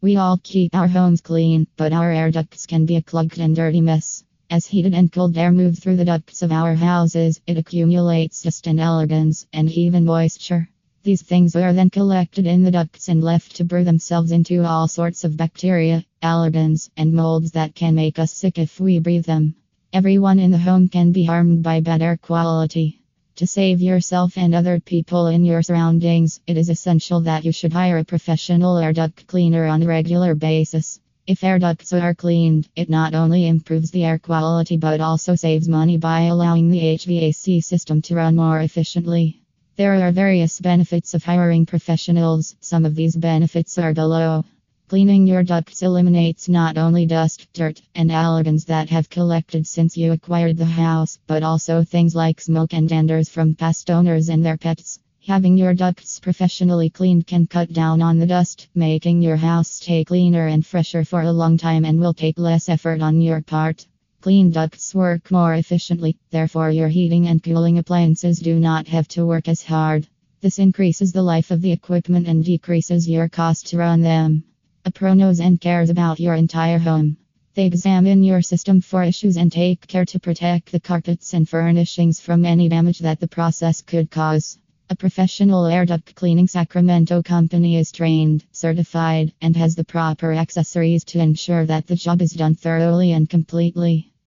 We all keep our homes clean, but our air ducts can be a clogged and dirty mess. As heated and cold air move through the ducts of our houses, it accumulates dust and allergens, and even moisture. These things are then collected in the ducts and left to brew themselves into all sorts of bacteria, allergens, and molds that can make us sick if we breathe them. Everyone in the home can be harmed by bad air quality. To save yourself and other people in your surroundings, it is essential that you should hire a professional air duct cleaner on a regular basis. If air ducts are cleaned, it not only improves the air quality but also saves money by allowing the HVAC system to run more efficiently. There are various benefits of hiring professionals. Some of these benefits are below. Cleaning your ducts eliminates not only dust, dirt, and allergens that have collected since you acquired the house, but also things like smoke and danders from past owners and their pets. Having your ducts professionally cleaned can cut down on the dust, making your house stay cleaner and fresher for a long time and will take less effort on your part. Clean ducts work more efficiently, therefore, your heating and cooling appliances do not have to work as hard. This increases the life of the equipment and decreases your cost to run them. A pro knows and cares about your entire home. They examine your system for issues and take care to protect the carpets and furnishings from any damage that the process could cause. A professional air duct cleaning Sacramento company is trained, certified, and has the proper accessories to ensure that the job is done thoroughly and completely.